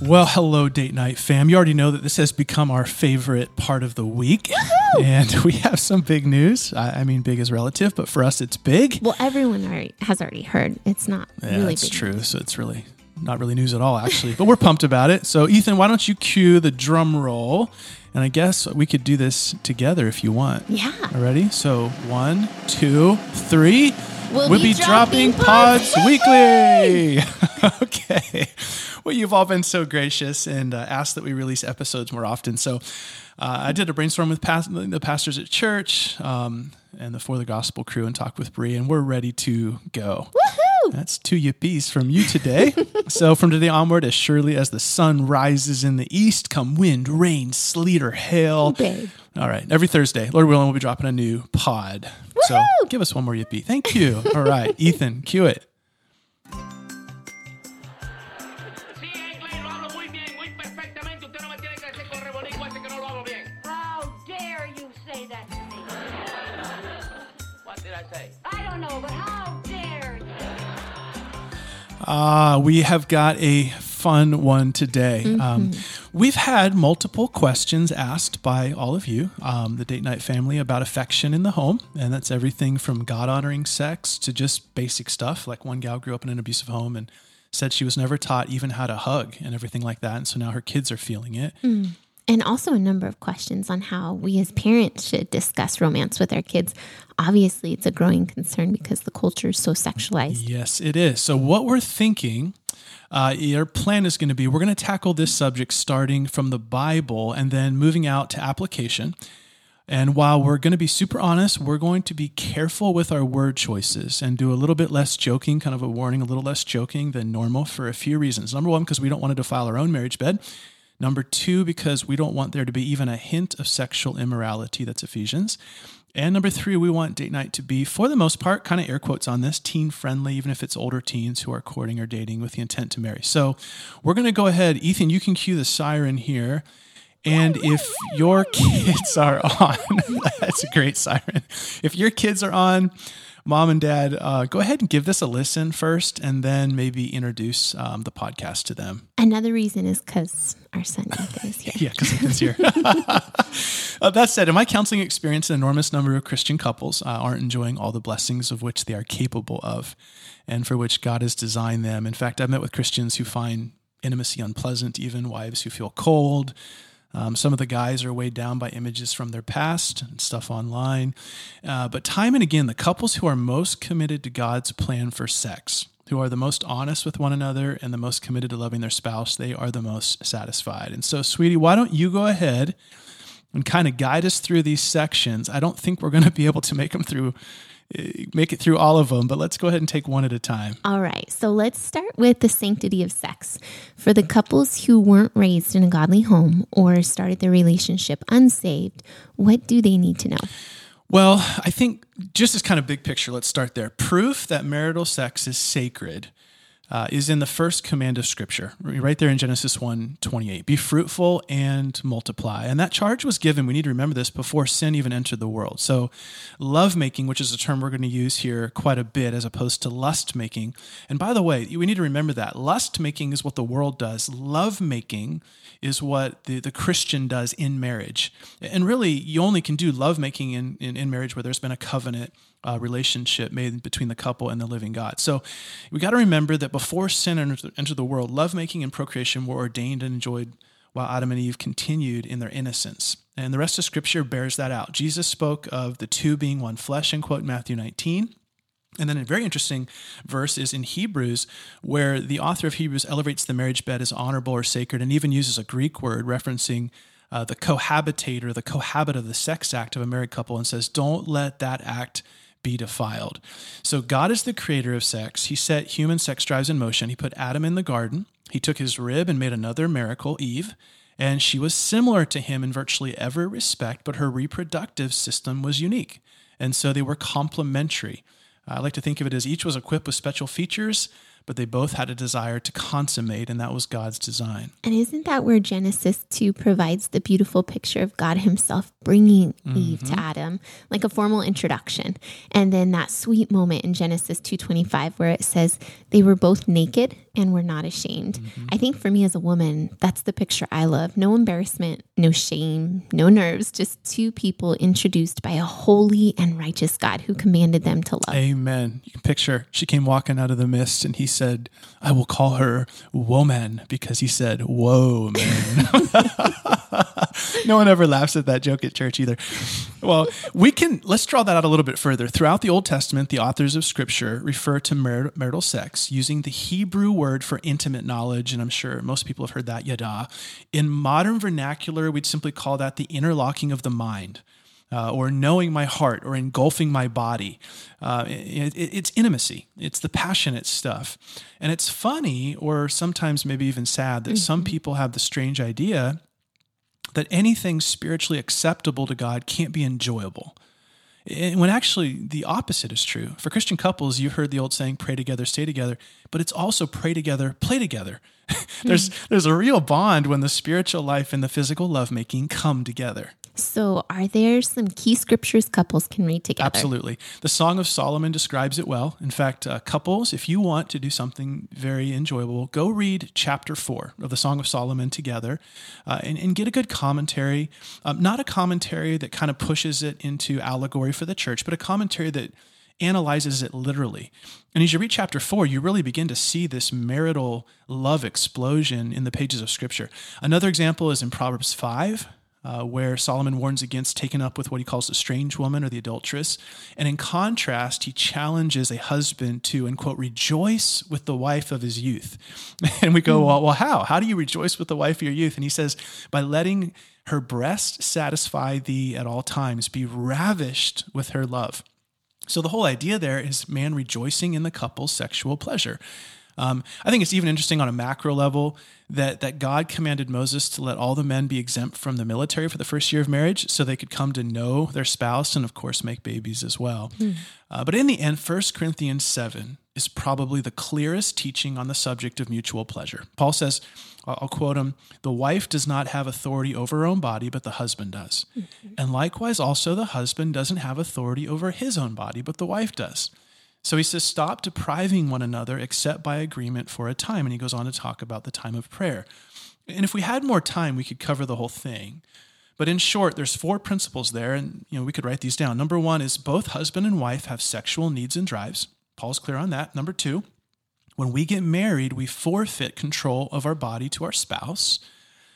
Well, hello, date night fam. You already know that this has become our favorite part of the week. And we have some big news. I, I mean, big is relative, but for us, it's big. Well, everyone already has already heard. It's not Yeah, really that's big. true. So it's really not really news at all, actually. but we're pumped about it. So, Ethan, why don't you cue the drum roll? And I guess we could do this together if you want. Yeah. Ready? So, one, two, three. We'll We'll be be dropping dropping pods pods weekly. okay. Well, you've all been so gracious and uh, asked that we release episodes more often. So uh, I did a brainstorm with past- the pastors at church um, and the For the Gospel crew and talked with Bre, and we're ready to go. Woohoo! That's two yippies from you today. so from today onward, as surely as the sun rises in the east, come wind, rain, sleet, or hail. Babe. All right. Every Thursday, Lord willing, we'll be dropping a new pod. So give us one more yippee. Thank you. All right. Ethan, cue it. Sí, England, lo hablo muy bien, muy perfectamente. Usted no me tiene que decir con rebolico ese que no lo hago bien. How dare you say that to me? What did I say? I don't know, but how dare you? Ah, we have got a fun one today. Um, we've had multiple questions asked by all of you, um, the date night family, about affection in the home. And that's everything from God honoring sex to just basic stuff. Like one gal grew up in an abusive home and said she was never taught even how to hug and everything like that. And so now her kids are feeling it. And also a number of questions on how we as parents should discuss romance with our kids. Obviously, it's a growing concern because the culture is so sexualized. Yes, it is. So, what we're thinking, uh, our plan is going to be we're going to tackle this subject starting from the Bible and then moving out to application. And while we're going to be super honest, we're going to be careful with our word choices and do a little bit less joking, kind of a warning, a little less joking than normal for a few reasons. Number one, because we don't want to defile our own marriage bed. Number two, because we don't want there to be even a hint of sexual immorality. That's Ephesians. And number three, we want date night to be, for the most part, kind of air quotes on this, teen friendly, even if it's older teens who are courting or dating with the intent to marry. So we're going to go ahead. Ethan, you can cue the siren here. And if your kids are on, that's a great siren. If your kids are on, mom and dad, uh, go ahead and give this a listen first and then maybe introduce um, the podcast to them. Another reason is because our son is here. Yeah, because Ethan's here. uh, that said, in my counseling experience, an enormous number of Christian couples uh, aren't enjoying all the blessings of which they are capable of and for which God has designed them. In fact, I've met with Christians who find intimacy unpleasant, even wives who feel cold. Um, some of the guys are weighed down by images from their past and stuff online. Uh, but time and again, the couples who are most committed to God's plan for sex, who are the most honest with one another and the most committed to loving their spouse, they are the most satisfied. And so, sweetie, why don't you go ahead and kind of guide us through these sections? I don't think we're going to be able to make them through, Uh, make it through all of them, but let's go ahead and take one at a time. All right, so let's start with the sanctity of sex. For the couples who weren't raised in a godly home or started their relationship unsaved, what do they need to know? Well, I think just as kind of big picture, let's start there. Proof that marital sex is sacred uh, is in the first command of Scripture, right there in Genesis 1 28. Be fruitful and multiply. And that charge was given, we need to remember this, before sin even entered the world. So, lovemaking, which is a term we're going to use here quite a bit as opposed to lust making. And by the way, we need to remember that lust making is what the world does, love making is what the, the Christian does in marriage. And really, you only can do lovemaking in, in, in marriage where there's been a covenant uh, relationship made between the couple and the living God. So we got to remember that before sin entered, the world, lovemaking and procreation were ordained and enjoyed while Adam and Eve continued in their innocence. And the rest of Scripture bears that out. Jesus spoke of the two being one flesh, in quote Matthew 19. And then a very interesting verse is in Hebrews, where the author of Hebrews elevates the marriage bed as honorable or sacred and even uses a Greek word referencing uh, the cohabitate or the cohabit of the sex act of a married couple and says, don't let that act be defiled. So God is the creator of sex. He set human sex drives in motion. He put Adam in the garden. He took his rib and made another miracle, Eve. And she was similar to him in virtually every respect, but her reproductive system was unique. And so they were complementary. I like to think of it as each was equipped with special features, but they both had a desire to consummate, and that was God's design. And isn't that where Genesis 2 provides the beautiful picture of God Himself bringing mm-hmm. Eve to Adam, like a formal introduction? And then that sweet moment in Genesis 2:25 where it says they were both naked and we're not ashamed. Mm-hmm. I think for me as a woman, that's the picture I love. No embarrassment, no shame, no nerves, just two people introduced by a holy and righteous God who commanded them to love. Amen. You can picture she came walking out of the mist and he said, I will call her woman because he said, Whoa, man. no one ever laughs at that joke at church either. Well, we can, let's draw that out a little bit further. Throughout the Old Testament, the authors of Scripture refer to marital sex using the Hebrew word for intimate knowledge, and I'm sure most people have heard that, yada. In modern vernacular, we'd simply call that the interlocking of the mind. Uh, or knowing my heart, or engulfing my body. Uh, it, it- it's intimacy. It's the passionate stuff. And it's funny, or sometimes maybe even sad, that some people have the strange idea that anything spiritually acceptable to God can't be enjoyable. And when actually the opposite is true. For Christian couples, you've heard the old saying, pray together, stay together, but it's also pray together, play together. there's, hmm. there's a real bond when the spiritual life and the physical lovemaking come together. So, are there some key scriptures couples can read together? Absolutely. The Song of Solomon describes it well. In fact, uh, couples, if you want to do something very enjoyable, go read chapter four of the Song of Solomon together uh, and, and get a good commentary. Um, not a commentary that kind of pushes it into allegory for the church, but a commentary that analyzes it literally. And as you read chapter four, you really begin to see this marital love explosion in the pages of Scripture. Another example is in Proverbs 5 uh, where Solomon warns against taking up with what he calls the strange woman or the adulteress. And in contrast, he challenges a husband to, and quote, rejoice with the wife of his youth. And we go, well, well, how? How do you rejoice with the wife of your youth? And he says, by letting her breast satisfy thee at all times, be ravished with her love. So the whole idea there is man rejoicing in the couple's sexual pleasure. Um, I think it's even interesting on a macro level that that God commanded Moses to let all the men be exempt from the military for the first year of marriage, so they could come to know their spouse and, of course, make babies as well. Uh, but in the end, 1 Corinthians seven is probably the clearest teaching on the subject of mutual pleasure. Paul says, I'll I'll quote him: "The wife does not have authority over her own body, but the husband does, and likewise also the husband doesn't have authority over his own body, but the wife does." So he says, stop depriving one another except by agreement for a time. And he goes on to talk about the time of prayer. And if we had more time, we could cover the whole thing. But in short, there's four principles there, and you know we could write these down. Number one is both husband and wife have sexual needs and drives. Paul's clear on that. Number two, when we get married, we forfeit control of our body to our spouse.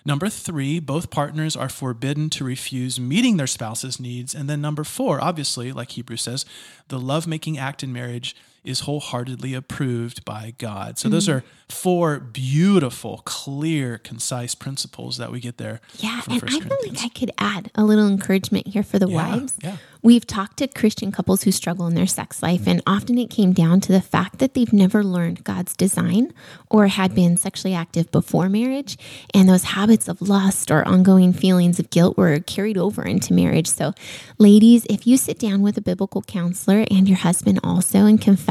Number three, both partners are forbidden to refuse meeting their spouse's needs. And then number four, obviously, like Hebrew says, the lovemaking act in marriage is wholeheartedly approved by God. So those mm. are four beautiful, clear, concise principles that we get there. Yeah, from and 1 I feel like I could add a little encouragement here for the Yeah, wives. yeah. We've talked to Christian couples who struggle in their sex life, and often it came down to the fact that they've never learned God's design or had been sexually active before marriage. And those habits of lust or ongoing feelings of guilt were carried over into marriage. So, ladies, if you sit down with a biblical counselor and your husband also and confess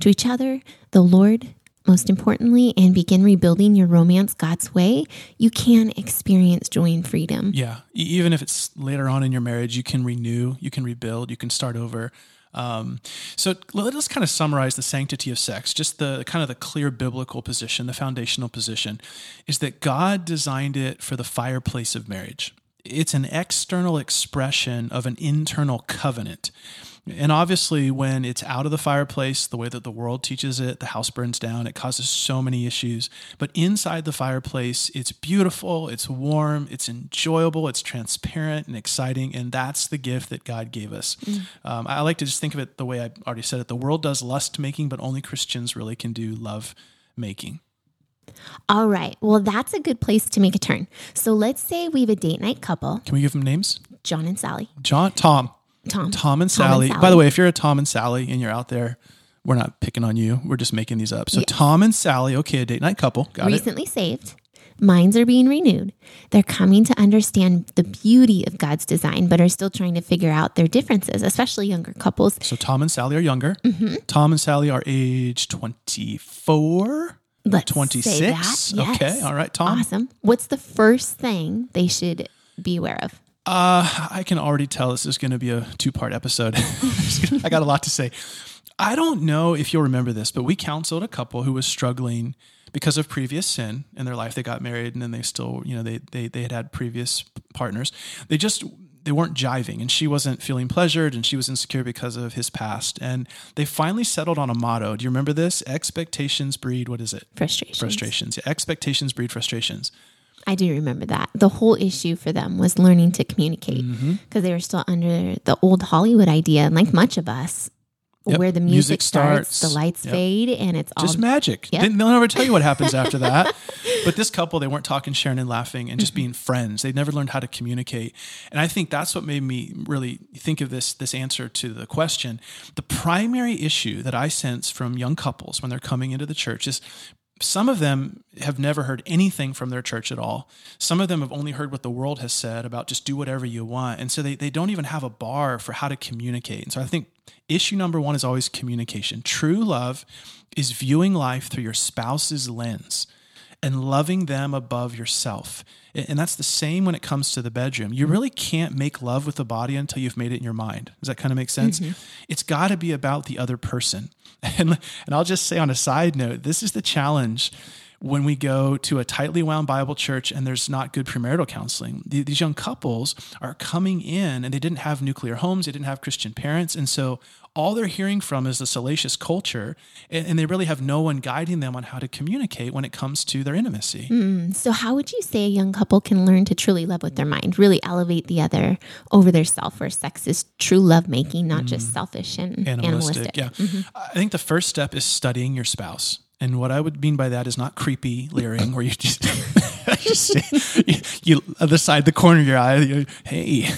to each other, the Lord, most importantly, and begin rebuilding your romance God's way, you can experience joy and freedom. Yeah, even if it's later on in your marriage, you can renew, you can rebuild, you can start over. Um, so let us kind of summarize the sanctity of sex. Just the kind of the clear biblical position, the foundational position, is that God designed it for the fireplace of marriage. It's an external expression of an internal covenant. And obviously, when it's out of the fireplace, the way that the world teaches it, the house burns down, it causes so many issues. But inside the fireplace, it's beautiful, it's warm, it's enjoyable, it's transparent and exciting. And that's the gift that God gave us. Um, I like to just think of it the way I already said it the world does lust making, but only Christians really can do love making. All right. Well, that's a good place to make a turn. So let's say we have a date night couple, Can we give them names? John and Sally. John, Tom, Tom. Tom and Tom and Sally. Sally. By the way, if you're a Tom and Sally and you're out there, we're not picking on you. We're just making these up. So Tom and Sally, okay, a date night couple. Got it. recently saved. Minds are being renewed. They're coming to understand the beauty of God's design, but are still trying to figure out their differences, especially younger couples. So Tom and Sally are younger. Mm-hmm. Tom and Sally are age 24, Let's 26. say that. Yes. Okay. All right, Tom. Awesome. What's the first thing they should be aware of? Uh, I can already tell this is going to be a two part episode. I got a lot to say. I don't know if you'll remember this, but we counseled a couple who was struggling because of previous sin in their life. They got married and then they still, you know, they they they had had previous partners. They just they weren't jiving and she wasn't feeling pleasured and she was insecure because of his past. And they finally settled on a motto. Do you remember this? Expectations breed what is it? Frustrations. Frustrations. Yeah, expectations breed frustrations. I do remember that. The whole issue for them was learning to communicate because Mm-hmm. they were still under the old Hollywood idea, and like much of us, Yep. where the music, Music starts, starts. the lights Yep. fade, and it's all just magic. Yep. They, they'll never tell you what happens after that. But this couple, they weren't talking, sharing, and laughing, and just being friends. They'd never learned how to communicate, and I think that's what made me really think of this this answer to the question. The primary issue that I sense from young couples when they're coming into the church is. Some of them have never heard anything from their church at all. Some of them have only heard what the world has said about just do whatever you want. And so they, they don't even have a bar for how to communicate. And so I think issue number one is always communication. True love is viewing life through your spouse's lens and loving them above yourself. And that's the same when it comes to the bedroom. You mm-hmm. really can't make love with the body until you've made it in your mind. Does that kind of make sense? Mm-hmm. It's got to be about the other person. And, and I'll just say on a side note, this is the challenge when we go to a tightly wound Bible church and there's not good premarital counseling. These young couples are coming in and they didn't have nuclear homes, they didn't have Christian parents. And so all they're hearing from is the salacious culture, and, they really have no one guiding them on how to communicate when it comes to their intimacy. So, how would you say a young couple can learn to truly love with their mind, really elevate the other over their self, where sex is true lovemaking, not just selfish and animalistic? Mm. Animalistic, yeah. I think the first step is studying your spouse. And what I would mean by that is not creepy leering where you just, just you, you other side the corner of your eye, hey,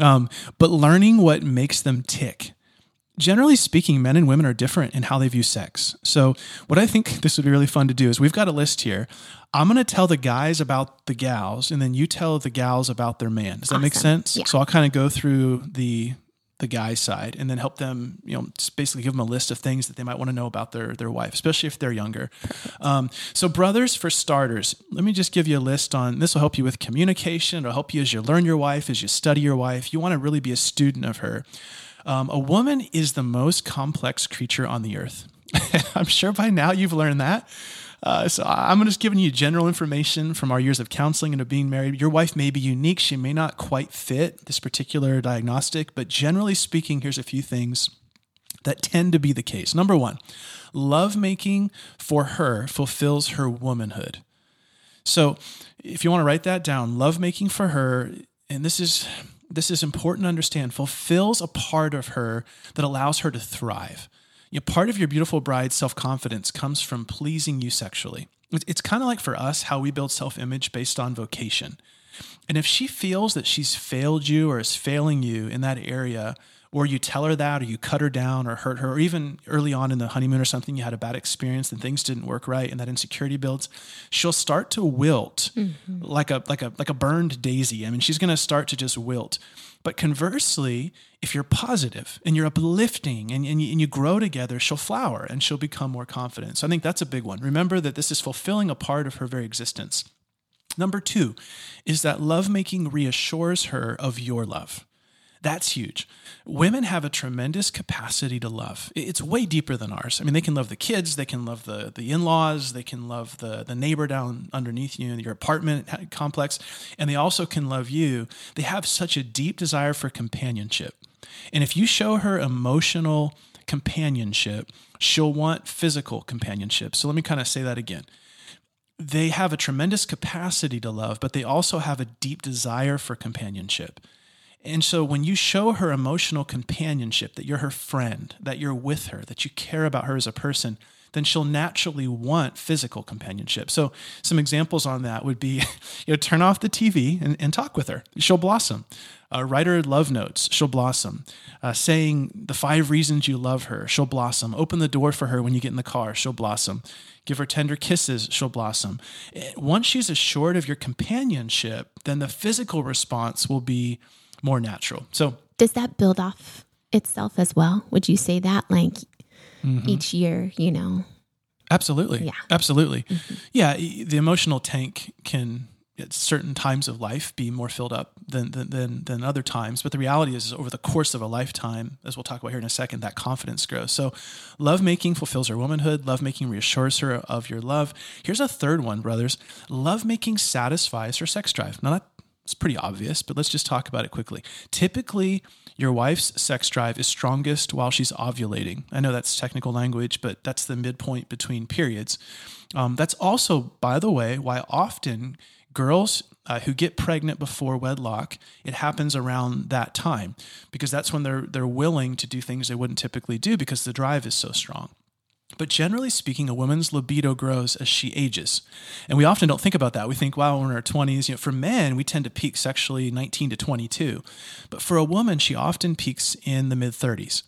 um, but learning what makes them tick. Generally speaking, men and women are different in how they view sex. So, what I think this would be really fun to do is we've got a list here. I'm going to tell the guys about the gals, and then you tell the gals about their man. Does that make sense? Yeah. So I'll kind of go through the the guy's side and then help them, you know, just basically give them a list of things that they might want to know about their their wife, especially if they're younger. Um, so, brothers, for starters, let me just give you a list on this. Will help you with communication. It'll help you as you learn your wife, as you study your wife. You want to really be a student of her. Um, a woman is the most complex creature on the earth. I'm sure by now you've learned that. Uh, so I'm just giving you general information from our years of counseling and of being married. Your wife may be unique. She may not quite fit this particular diagnostic, but generally speaking, here's a few things that tend to be the case. Number one, lovemaking for her fulfills her womanhood. So if you want to write that down, lovemaking for her, and this is this is important to understand, fulfills a part of her that allows her to thrive. You know, part of your beautiful bride's self-confidence comes from pleasing you sexually. It's, it's kind of like for us how we build self-image based on vocation. And if she feels that she's failed you or is failing you in that area, or you tell her that, or you cut her down, or hurt her, or even early on in the honeymoon or something, you had a bad experience and things didn't work right, and that insecurity builds, she'll start to wilt mm-hmm. like a like a like a burned daisy. I mean, she's going to start to just wilt. But conversely, if you're positive and you're uplifting and, and, you, and you grow together, she'll flower and she'll become more confident. So I think that's a big one. Remember that this is fulfilling a part of her very existence. Number two is that lovemaking reassures her of your love. That's huge. Women have a tremendous capacity to love. It's way deeper than ours. I mean, they can love the kids, they can love the, the in laws, they can love the, the neighbor down underneath you in your apartment complex, and they also can love you. They have such a deep desire for companionship. And if you show her emotional companionship, she'll want physical companionship. So let me kind of say that again they have a tremendous capacity to love, but they also have a deep desire for companionship. And so when you show her emotional companionship, that you're her friend, that you're with her, that you care about her as a person, then she'll naturally want physical companionship. So some examples on that would be, you know, turn off the TV and, and talk with her. She'll blossom. Uh, write her love notes. She'll blossom. Uh, saying the five reasons you love her. She'll blossom. Open the door for her when you get in the car. She'll blossom. Give her tender kisses. She'll blossom. Eh, Once she's assured of your companionship, then the physical response will be more natural. So Does that build off itself as well? Would you say that like Mm-hmm. each year, you know? Absolutely. Yeah. Absolutely. Yeah. e- The emotional tank can at certain times of life be more filled up than, than, than, than other times. But the reality is, is, over the course of a lifetime, as we'll talk about here in a second, that confidence grows. So, lovemaking fulfills her womanhood. Lovemaking reassures her of your love. Here's a third one, brothers. Lovemaking satisfies her sex drive. Now, that, it's pretty obvious, but let's just talk about it quickly. Typically, your wife's sex drive is strongest while she's ovulating. I know that's technical language, but that's the midpoint between periods. Um, that's also, by the way, why often girls uh, who get pregnant before wedlock, it happens around that time because that's when they're they're willing to do things they wouldn't typically do because the drive is so strong. But generally speaking, a woman's libido grows as she ages. And we often don't think about that. We think, wow, we're in our 20s. You know, for men, we tend to peak sexually 19 to 22. But for a woman, she often peaks in the mid 30s.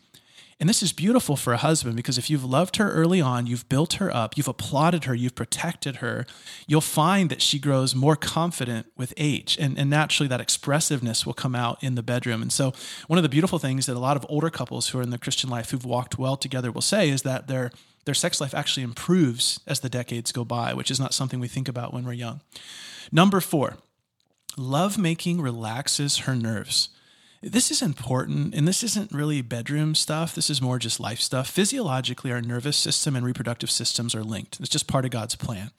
And this is beautiful for a husband because if you've loved her early on, you've built her up, you've applauded her, you've protected her, you'll find that she grows more confident with age. And, and naturally, that expressiveness will come out in the bedroom. And so, one of the beautiful things that a lot of older couples who are in the Christian life who've walked well together will say is that their, their sex life actually improves as the decades go by, which is not something we think about when we're young. Number four, lovemaking relaxes her nerves. This is important, and this isn't really bedroom stuff. This is more just life stuff. Physiologically, our nervous system and reproductive systems are linked. It's just part of God's plan.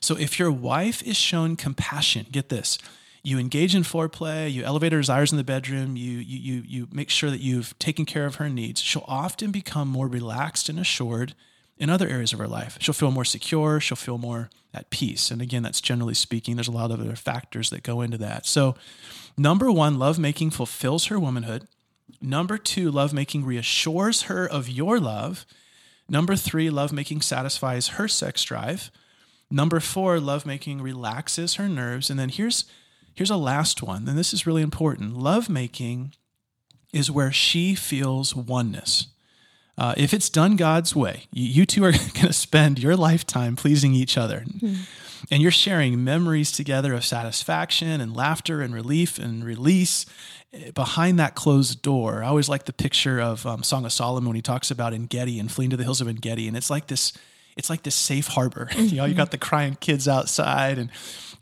So if your wife is shown compassion, get this. You engage in foreplay, you elevate her desires in the bedroom, you, you, you, you make sure that you've taken care of her needs. She'll often become more relaxed and assured in other areas of her life. She'll feel more secure, she'll feel more at peace. And again, that's generally speaking, there's a lot of other factors that go into that. So, number one, lovemaking fulfills her womanhood. Number two, lovemaking reassures her of your love. Number three, lovemaking satisfies her sex drive. Number four, lovemaking relaxes her nerves. And then here's here's a last one, and this is really important. Lovemaking is where she feels oneness. Uh, if it's done God's way, you, you two are going to spend your lifetime pleasing each other. Mm-hmm. And you're sharing memories together of satisfaction and laughter and relief and release eh, behind that closed door. I always like the picture of um, Song of Solomon when he talks about Engedi and fleeing to the hills of Engedi. And it's like this, it's like this safe harbor. Mm-hmm. you know, you got the crying kids outside and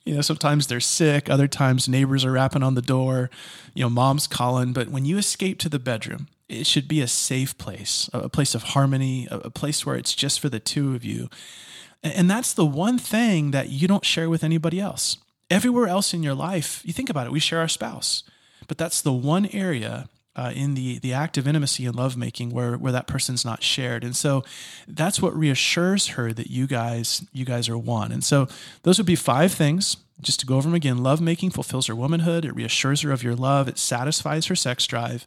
you know sometimes they're sick other times neighbors are rapping on the door you know mom's calling but when you escape to the bedroom it should be a safe place, a place of harmony, a place where it's just for the two of you. And that's the one thing that you don't share with anybody else. Everywhere else in your life, you think about it, we share our spouse. But that's the one area uh, in the the act of intimacy and lovemaking where where that person's not shared and so that's what reassures her that you guys you guys are one and so those would be five things just to go over them again lovemaking fulfills her womanhood it reassures her of your love it satisfies her sex drive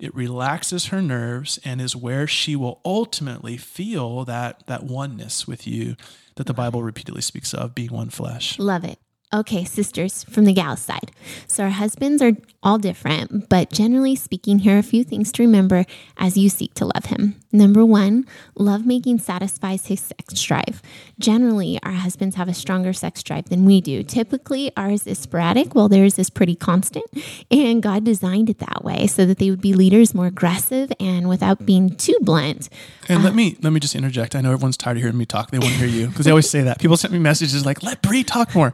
it relaxes her nerves and is where she will ultimately feel that that oneness with you that the Bible repeatedly speaks of being one flesh. Love it. Okay, sisters from the gal side. So our husbands are all different, but generally speaking, here are a few things to remember as you seek to love him. Number one, love making satisfies his sex drive. Generally, our husbands have a stronger sex drive than we do. Typically, ours is sporadic, while theirs is pretty constant. And God designed it that way so that they would be leaders more aggressive and without being too blunt. And uh, let me let me just interject. I know everyone's tired of hearing me talk. They want to hear you because they always say that. People sent me messages like, "Let Bre talk more."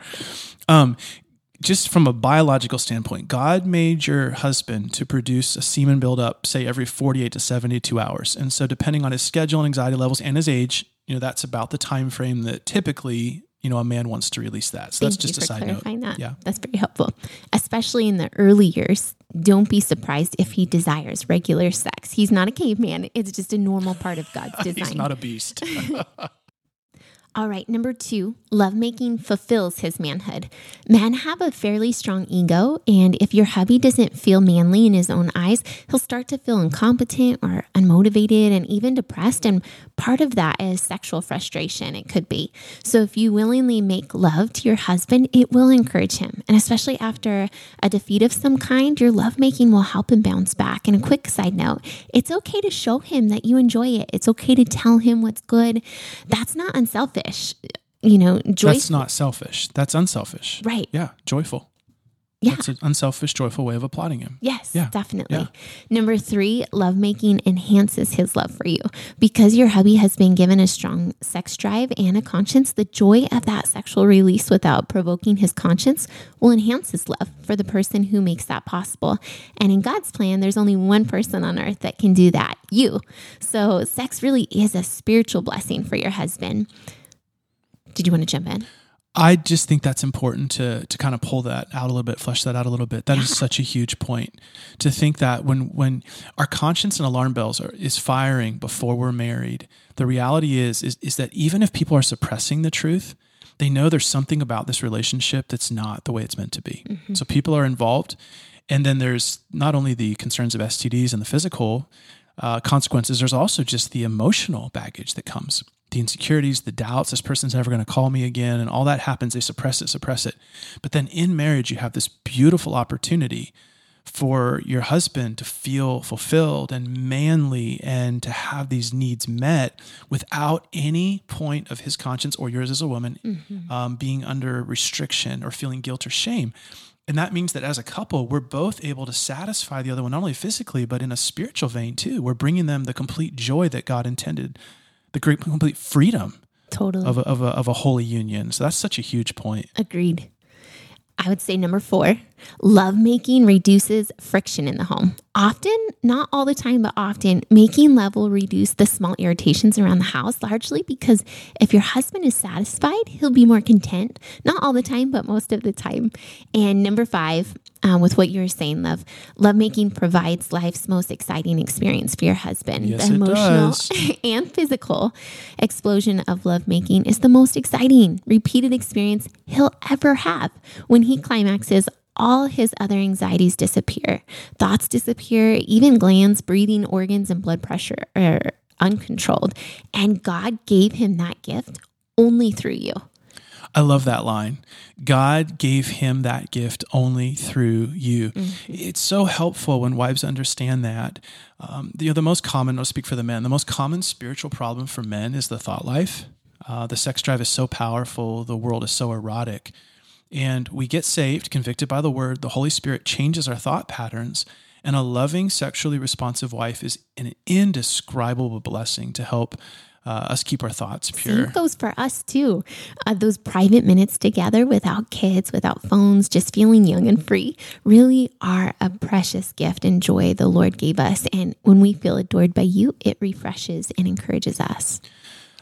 Um, just from a biological standpoint, God made your husband to produce a semen buildup, say every 48 to 72 hours. And so depending on his schedule and anxiety levels and his age, you know, that's about the time frame that typically, you know, a man wants to release that. So Thank that's just a side note. That. Yeah. That's very helpful. Especially in the early years. Don't be surprised if he desires regular sex. He's not a caveman. It's just a normal part of God's design. He's not a beast. All right, number two, lovemaking fulfills his manhood. Men have a fairly strong ego, and if your hubby doesn't feel manly in his own eyes, he'll start to feel incompetent or unmotivated and even depressed. And part of that is sexual frustration, it could be. So if you willingly make love to your husband, it will encourage him. And especially after a defeat of some kind, your lovemaking will help him bounce back. And a quick side note it's okay to show him that you enjoy it, it's okay to tell him what's good. That's not unselfish. You know, joyful. That's not selfish. That's unselfish. Right. Yeah, joyful. Yeah. That's an unselfish, joyful way of applauding him. Yes, Yeah, definitely. yeah. Number three, lovemaking enhances his love for you. Because your hubby has been given a strong sex drive and a conscience, the joy of that sexual release without provoking his conscience will enhance his love for the person who makes that possible. And in God's plan, there's only one person on earth that can do that you. So, sex really is a spiritual blessing for your husband. Did you want to jump in? I just think that's important to to kind of pull that out a little bit, flesh that out a little bit. That is such a huge point to think that when when our conscience and alarm bells are is firing before we're married, the reality is is is that even if people are suppressing the truth, they know there's something about this relationship that's not the way it's meant to be. So people are involved, and then there's not only the concerns of STDs and the physical uh, consequences. There's also just the emotional baggage that comes, the insecurities, the doubts. This person's never going to call me again, and all that happens. They suppress it, suppress it. But then in marriage, you have this beautiful opportunity for your husband to feel fulfilled and manly and to have these needs met without any point of his conscience or yours as a woman um, being under restriction or feeling guilt or shame. And that means that as a couple, we're both able to satisfy the other one, not only physically, but in a spiritual vein too. We're bringing them the complete joy that God intended, the great complete freedom Totally. of a, of a, of a holy union. So that's such a huge point. Agreed. I would say number four, lovemaking reduces friction in the home. Often, not all the time, but often, making love will reduce the small irritations around the house, largely because if your husband is satisfied, he'll be more content. Not all the time, but most of the time. And number five, um, with what you were saying, love, lovemaking provides life's most exciting experience for your husband. Yes, the emotional and physical explosion of lovemaking is the most exciting repeated experience he'll ever have. When he climaxes, all his other anxieties disappear. Thoughts disappear, even glands, breathing organs, and blood pressure are uncontrolled. And God gave him that gift only through you. I love that line. God gave him that gift only through you. It's so helpful when wives understand that. Um, you know, the most common, I'll speak for the men, the most common spiritual problem for men is the thought life. Uh, the sex drive is so powerful, the world is so erotic. And we get saved, convicted by the word, the Holy Spirit changes our thought patterns. And a loving, sexually responsive wife is an indescribable blessing to help uh, us keep our thoughts pure. Same goes for us too. Uh, those private minutes together without kids, without phones, just feeling young and free really are a precious gift and joy the Lord gave us. And when we feel adored by you, it refreshes and encourages us.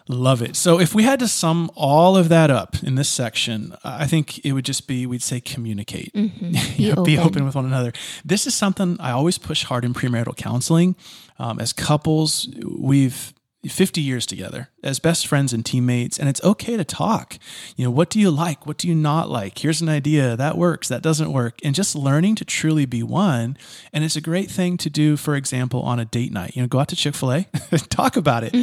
Love it. So if we had to sum all of that up in this section, I think it would just be we'd say communicate. Be Yeah, be open. open with one another. This is something I always push hard in premarital counseling. Um, as couples, we've 50 years together as best friends and teammates, and it's okay to talk. You know, what do you like? What do you not like? Here's an idea that works, that doesn't work, and just learning to truly be one. And it's a great thing to do, for example, on a date night. You know, go out to Chick fil A, talk about it.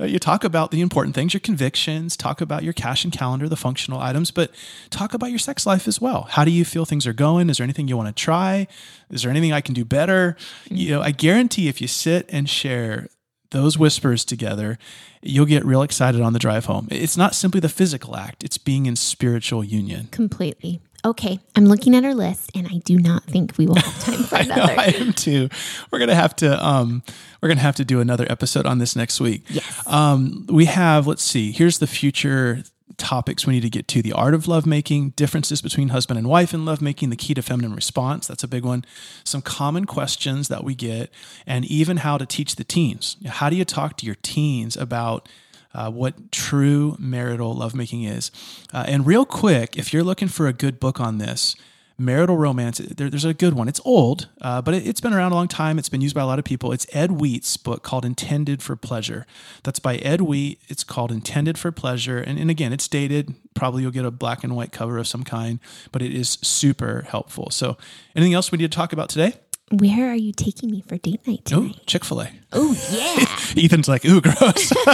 Uh, You talk about the important things, your convictions, talk about your cash and calendar, the functional items, but talk about your sex life as well. How do you feel things are going? Is there anything you want to try? Is there anything I can do better? You know, I guarantee if you sit and share those whispers together, you'll get real excited on the drive home. It's not simply the physical act, it's being in spiritual union. Completely. Okay, I'm looking at our list and I do not think we will have time for I know, another. I am too. We're gonna have to um, we're gonna have to do another episode on this next week. Yes. Um, we have. Let's see. Here's the future topics we need to get to: the art of lovemaking, differences between husband and wife in lovemaking, the key to feminine response. That's a big one. Some common questions that we get, and even how to teach the teens. How do you talk to your teens about uh, what true marital lovemaking is. Uh, and real quick, if you're looking for a good book on this, marital romance, there, there's a good one. It's old, uh, but it, it's been around a long time. It's been used by a lot of people. It's Ed Wheat's book called Intended for Pleasure. That's by Ed Wheat. It's called Intended for Pleasure. And, and again, it's dated. Probably you'll get a black and white cover of some kind, but it is super helpful. So, anything else we need to talk about today? Where are you taking me for date night tonight? Oh. Chick fil A. Oh, yeah. Ethan's like, ooh, gross.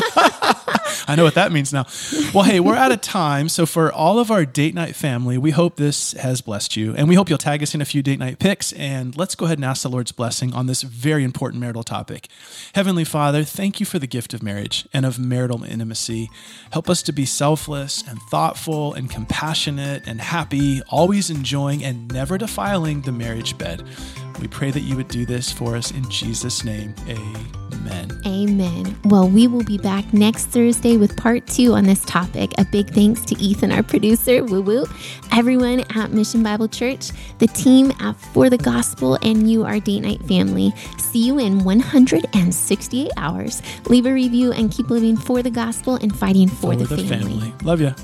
I know what that means now. Well, hey, we're out of time. So, for all of our date night family, we hope this has blessed you. And we hope you'll tag us in a few date night pics. And let's go ahead and ask the Lord's blessing on this very important marital topic. Heavenly Father, thank you for the gift of marriage and of marital intimacy. Help us to be selfless and thoughtful and compassionate and happy, always enjoying and never defiling the marriage bed. We pray that you would do this for us in Jesus' name. Amen. Amen. Well, we will be back next Thursday with part two on this topic. A big thanks to Ethan, our producer, woo woo, everyone at Mission Bible Church, the team at For the Gospel, and you, our date night family. See you in 168 hours. Leave a review and keep living for the gospel and fighting for, For the, the family. family. Love you.